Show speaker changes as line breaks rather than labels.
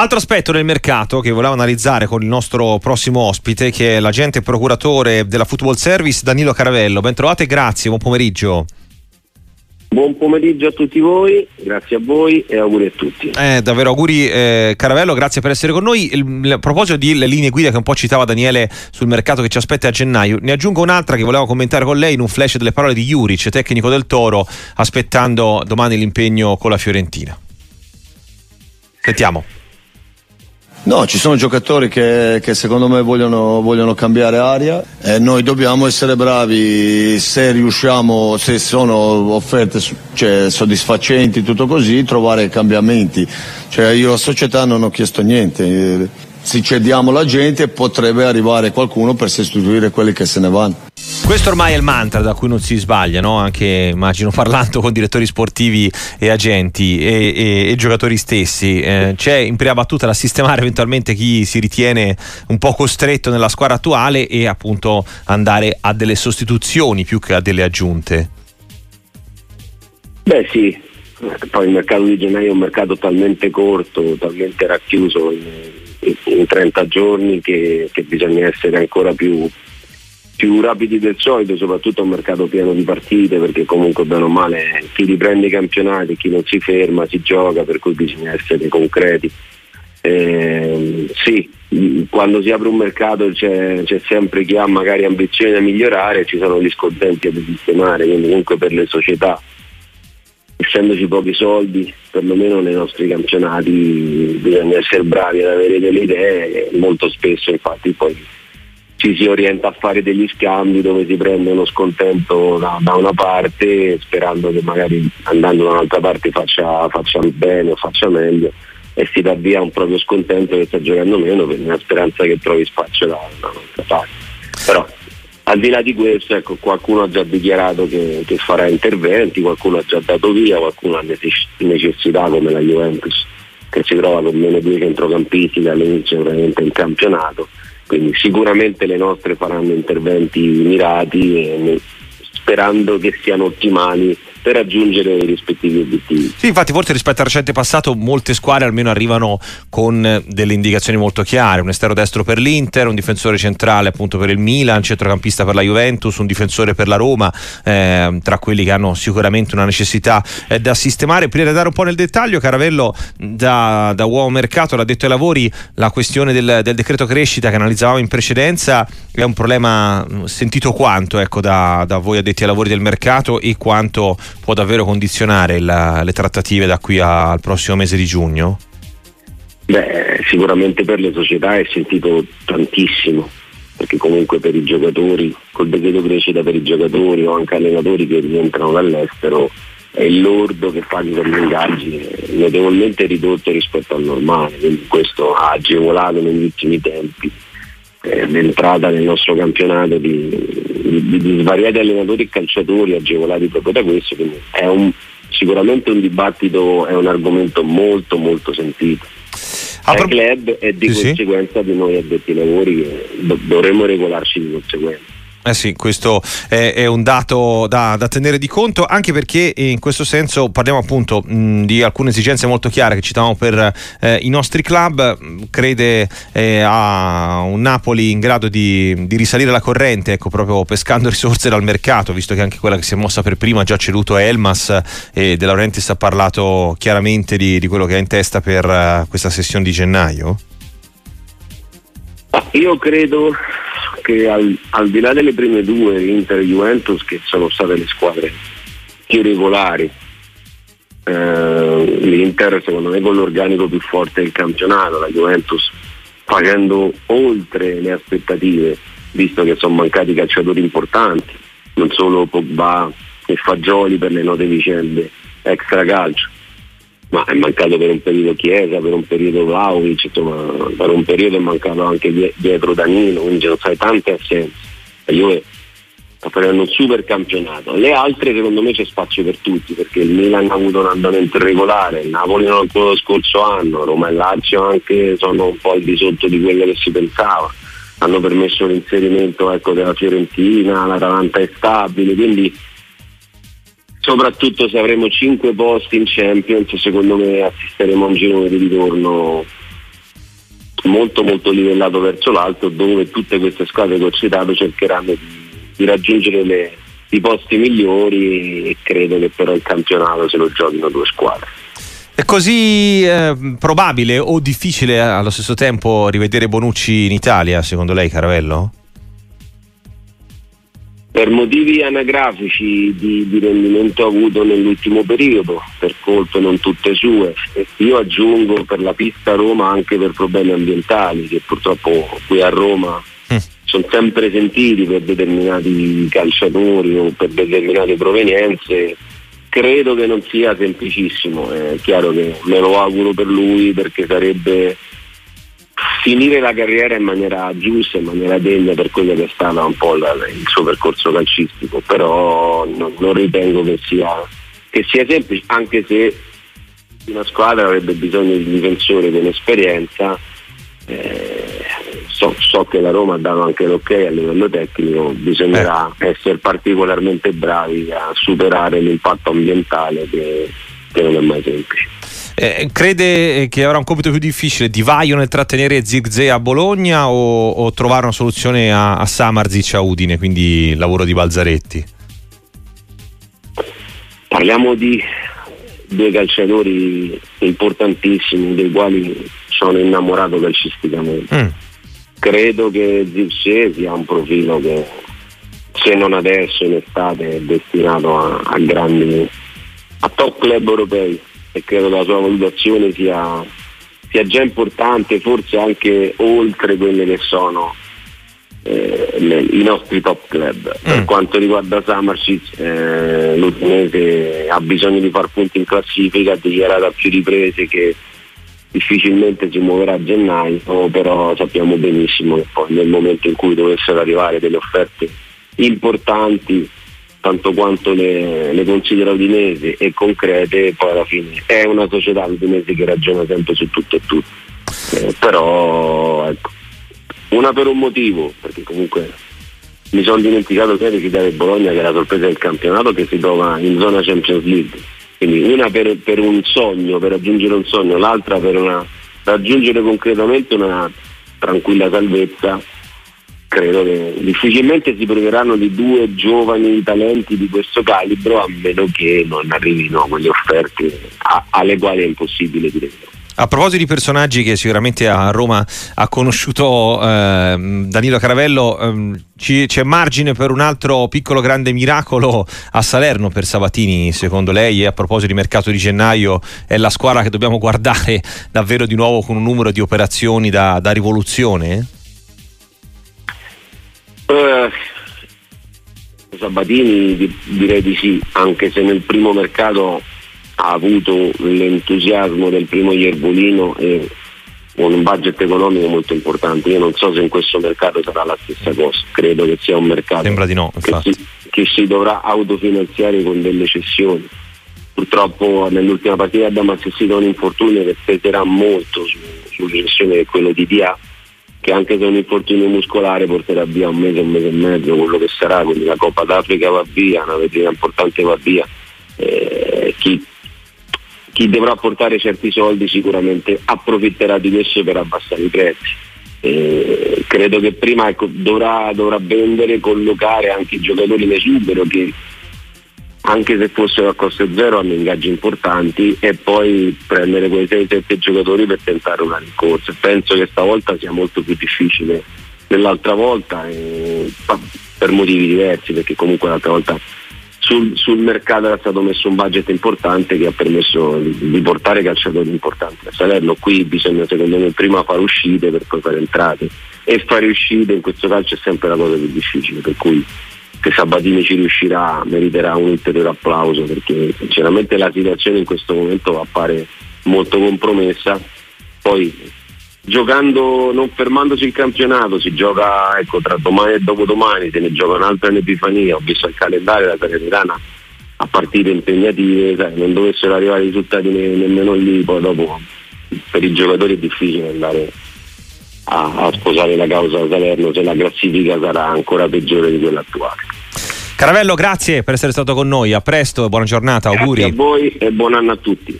Altro aspetto del mercato che volevo analizzare con il nostro prossimo ospite, che è l'agente procuratore della Football Service, Danilo Caravello. Ben trovate, grazie, buon pomeriggio.
Buon pomeriggio a tutti voi, grazie a voi e auguri a tutti.
Eh, davvero auguri eh, Caravello, grazie per essere con noi. Il, a proposito delle linee guida che un po' citava Daniele sul mercato che ci aspetta a gennaio, ne aggiungo un'altra che volevo commentare con lei in un flash delle parole di Juric, tecnico del Toro, aspettando domani l'impegno con la Fiorentina. Sentiamo.
No, ci sono giocatori che, che secondo me vogliono, vogliono, cambiare aria e noi dobbiamo essere bravi se riusciamo, se sono offerte cioè, soddisfacenti, tutto così, trovare cambiamenti. Cioè, io alla società non ho chiesto niente, se cediamo la gente potrebbe arrivare qualcuno per sostituire quelli che se ne vanno.
Questo ormai è il mantra da cui non si sbaglia, no? anche immagino parlando con direttori sportivi e agenti e, e, e giocatori stessi. Eh, c'è in prima battuta da sistemare eventualmente chi si ritiene un po' costretto nella squadra attuale e appunto andare a delle sostituzioni più che a delle aggiunte.
Beh sì, poi il mercato di gennaio è un mercato talmente corto, talmente racchiuso in, in 30 giorni che, che bisogna essere ancora più più rapidi del solito, soprattutto a un mercato pieno di partite, perché comunque bene o male chi riprende i campionati, chi non si ferma, si gioca, per cui bisogna essere concreti. Eh, sì, quando si apre un mercato c'è, c'è, sempre chi ha magari ambizioni da migliorare, ci sono gli scontenti da sistemare, quindi comunque per le società, essendoci pochi soldi, perlomeno nei nostri campionati bisogna essere bravi ad avere delle idee, molto spesso infatti poi ci si orienta a fare degli scambi dove si prende uno scontento da, da una parte sperando che magari andando da un'altra parte faccia, faccia bene o faccia meglio e si dà via un proprio scontento che sta giocando meno per una speranza che trovi spazio da, un'altra parte. Però al di là di questo ecco, qualcuno ha già dichiarato che, che, farà interventi, qualcuno ha già dato via, qualcuno ha necessità come la Juventus che si trova con meno due centrocampisti dall'inizio veramente in campionato quindi sicuramente le nostre faranno interventi mirati sperando che siano ottimali per raggiungere i rispettivi obiettivi.
Sì, infatti forse rispetto al recente passato molte squadre almeno arrivano con delle indicazioni molto chiare, un esterno destro per l'Inter, un difensore centrale appunto per il Milan, centrocampista per la Juventus, un difensore per la Roma, eh, tra quelli che hanno sicuramente una necessità eh, da sistemare. Prima di andare un po' nel dettaglio, Caravello da, da uomo mercato l'ha detto ai lavori, la questione del, del, decreto crescita che analizzavamo in precedenza è un problema mm, sentito quanto ecco, da, da voi addetti ai lavori del mercato e quanto può davvero condizionare la, le trattative da qui a, al prossimo mese di giugno?
Beh, sicuramente per le società è sentito tantissimo, perché comunque per i giocatori, col decreto crescita per i giocatori o anche allenatori che rientrano dall'estero, è il lordo che fa gli ingaggi notevolmente ridotto rispetto al normale, quindi questo ha agevolato negli ultimi tempi eh, l'entrata nel nostro campionato di, di, di, svariati allenatori e calciatori agevolati proprio da questo, quindi è un, sicuramente un dibattito, è un argomento molto molto sentito. Al pro- club e di sì, conseguenza sì. di noi addetti ai lavori che do- dovremmo regolarci di conseguenza.
Eh sì, questo è, è un dato da, da, tenere di conto, anche perché in questo senso parliamo appunto mh, di alcune esigenze molto chiare che citavamo per eh, i nostri club. Crede eh, a un Napoli in grado di, di, risalire la corrente, ecco, proprio pescando risorse dal mercato, visto che anche quella che si è mossa per prima ha già ceduto a Elmas e De Laurentiis ha parlato chiaramente di, di quello che ha in testa per uh, questa sessione di gennaio?
Io credo che al, al, di là delle prime due, Inter e Juventus, che sono state le squadre più regolari, eh, l'Inter secondo me con l'organico più forte del campionato, la Juventus facendo oltre le aspettative, visto che sono mancati calciatori importanti, non solo Pogba e Fagioli per le note vicende extra calcio ma è mancato per un periodo Chiesa, per un periodo Vlaovic, insomma, per un periodo è mancato anche dietro Danilo, quindi non sai tante assenze. La Juve sta facendo un super campionato. Le altre secondo me c'è spazio per tutti, perché il Milan ha avuto un andamento irregolare, il Napoli non ancora lo scorso anno, Roma e Lazio anche sono un po' al di sotto di quello che si pensava. Hanno permesso l'inserimento ecco, della Fiorentina, l'Atalanta è stabile, quindi soprattutto se avremo 5 posti in Champions secondo me assisteremo a un girone di ritorno molto molto livellato verso l'alto dove tutte queste squadre che ho citato cercheranno di, raggiungere le, i posti migliori e credo che però il campionato se lo giochino due squadre.
È così eh, probabile o difficile allo stesso tempo rivedere Bonucci in Italia, secondo lei, Caravello?
Per motivi anagrafici di, di, rendimento avuto nell'ultimo periodo, per colpe non tutte sue. Io aggiungo per la pista Roma anche per problemi ambientali che purtroppo qui a Roma mm. sono sempre sentiti per determinati calciatori o per determinate provenienze. Credo che non sia semplicissimo, è chiaro che me lo auguro per lui perché sarebbe finire la carriera in maniera giusta, in maniera degna per quello che è stato un po' la, il suo percorso calcistico, però non, non ritengo che sia, che sia, semplice, anche se una squadra avrebbe bisogno di difensori con esperienza. Eh, so, so, che la Roma ha dato anche l'ok a livello tecnico, bisognerà eh. essere particolarmente bravi a superare l'impatto ambientale che, che non è mai semplice.
Eh, crede che avrà un compito più difficile Di Vaio nel trattenere Zirze a Bologna o, o, trovare una soluzione a, a Samarzic a Udine, quindi il lavoro di Balzaretti?
Parliamo di due calciatori importantissimi dei quali sono innamorato calcisticamente. Mm. Credo che Zirce sia un profilo che se non adesso in estate è destinato a, a grandi a top club europei e credo che la sua valutazione sia, sia già importante, forse anche oltre quelle che sono eh, le, i nostri top club. Mm. Per quanto riguarda Samarcic, eh, l'Udinese ha bisogno di far punti in classifica, ha dichiarato a più riprese che difficilmente si muoverà a gennaio, però sappiamo benissimo che poi nel momento in cui dovessero arrivare delle offerte importanti tanto quanto le, le considera udinesi e concrete, poi alla fine è una società udinese che ragiona sempre su tutto e tutto. Eh, però ecco, una per un motivo, perché comunque mi sono dimenticato di citare Bologna che è la sorpresa del campionato che si trova in zona Champions League. Quindi una per, per un sogno, per raggiungere un sogno, l'altra per una, raggiungere concretamente una tranquilla salvezza credo che difficilmente si proveranno di due giovani talenti di questo calibro a meno che non arrivino quelle offerte a, alle quali è impossibile dire no.
A proposito di personaggi che sicuramente a Roma ha conosciuto eh, Danilo Caravello, eh, ci, c'è margine per un altro piccolo grande miracolo a Salerno per Sabatini, secondo lei? E a proposito di mercato di gennaio, è la squadra che dobbiamo guardare davvero di nuovo con un numero di operazioni da, da rivoluzione?
Eh, Sabatini direi di sì, anche se nel primo mercato ha avuto l'entusiasmo del primo Ierbolino e un budget economico molto importante. Io non so se in questo mercato sarà la stessa cosa, credo che sia un mercato
no,
che, si, che, si, dovrà autofinanziare con delle cessioni. Purtroppo nell'ultima partita abbiamo assistito a un infortunio che peserà molto su, sull'insieme di quello di Dia che anche se un infortunio muscolare porterà via un mese, un mese e mezzo, quello che sarà, quindi la Coppa d'Africa va via, una vetrina importante va via, eh, chi, chi, dovrà portare certi soldi sicuramente approfitterà di questo per abbassare i prezzi. Eh, credo che prima ecco, dovrà, dovrà vendere, collocare anche i giocatori in esubero che anche se fossero a costo zero hanno ingaggi importanti e poi prendere quei 6-7 giocatori per tentare una rincorsa. Penso che stavolta sia molto più difficile dell'altra volta eh, per motivi diversi perché comunque l'altra volta sul, sul, mercato era stato messo un budget importante che ha permesso di, di portare calciatori importanti a Salerno. Qui bisogna secondo me prima fare uscite per poi fare entrate e fare uscite in questo calcio è sempre la cosa più difficile per cui che Sabatini ci riuscirà meriterà un ulteriore applauso perché sinceramente la situazione in questo momento appare molto compromessa. Poi giocando non fermandosi il campionato si gioca ecco, tra domani e dopodomani se ne gioca un'altra in Epifania. Ho visto il calendario la Salernitana a partite impegnative sai, non dovessero arrivare i risultati ne- nemmeno lì poi dopo per i giocatori è difficile andare a, a sposare la causa Salerno se la classifica sarà ancora peggiore di quella attuale.
Caravello, grazie per essere stato con noi, a presto e buona giornata,
grazie
auguri.
a voi e buon anno a tutti.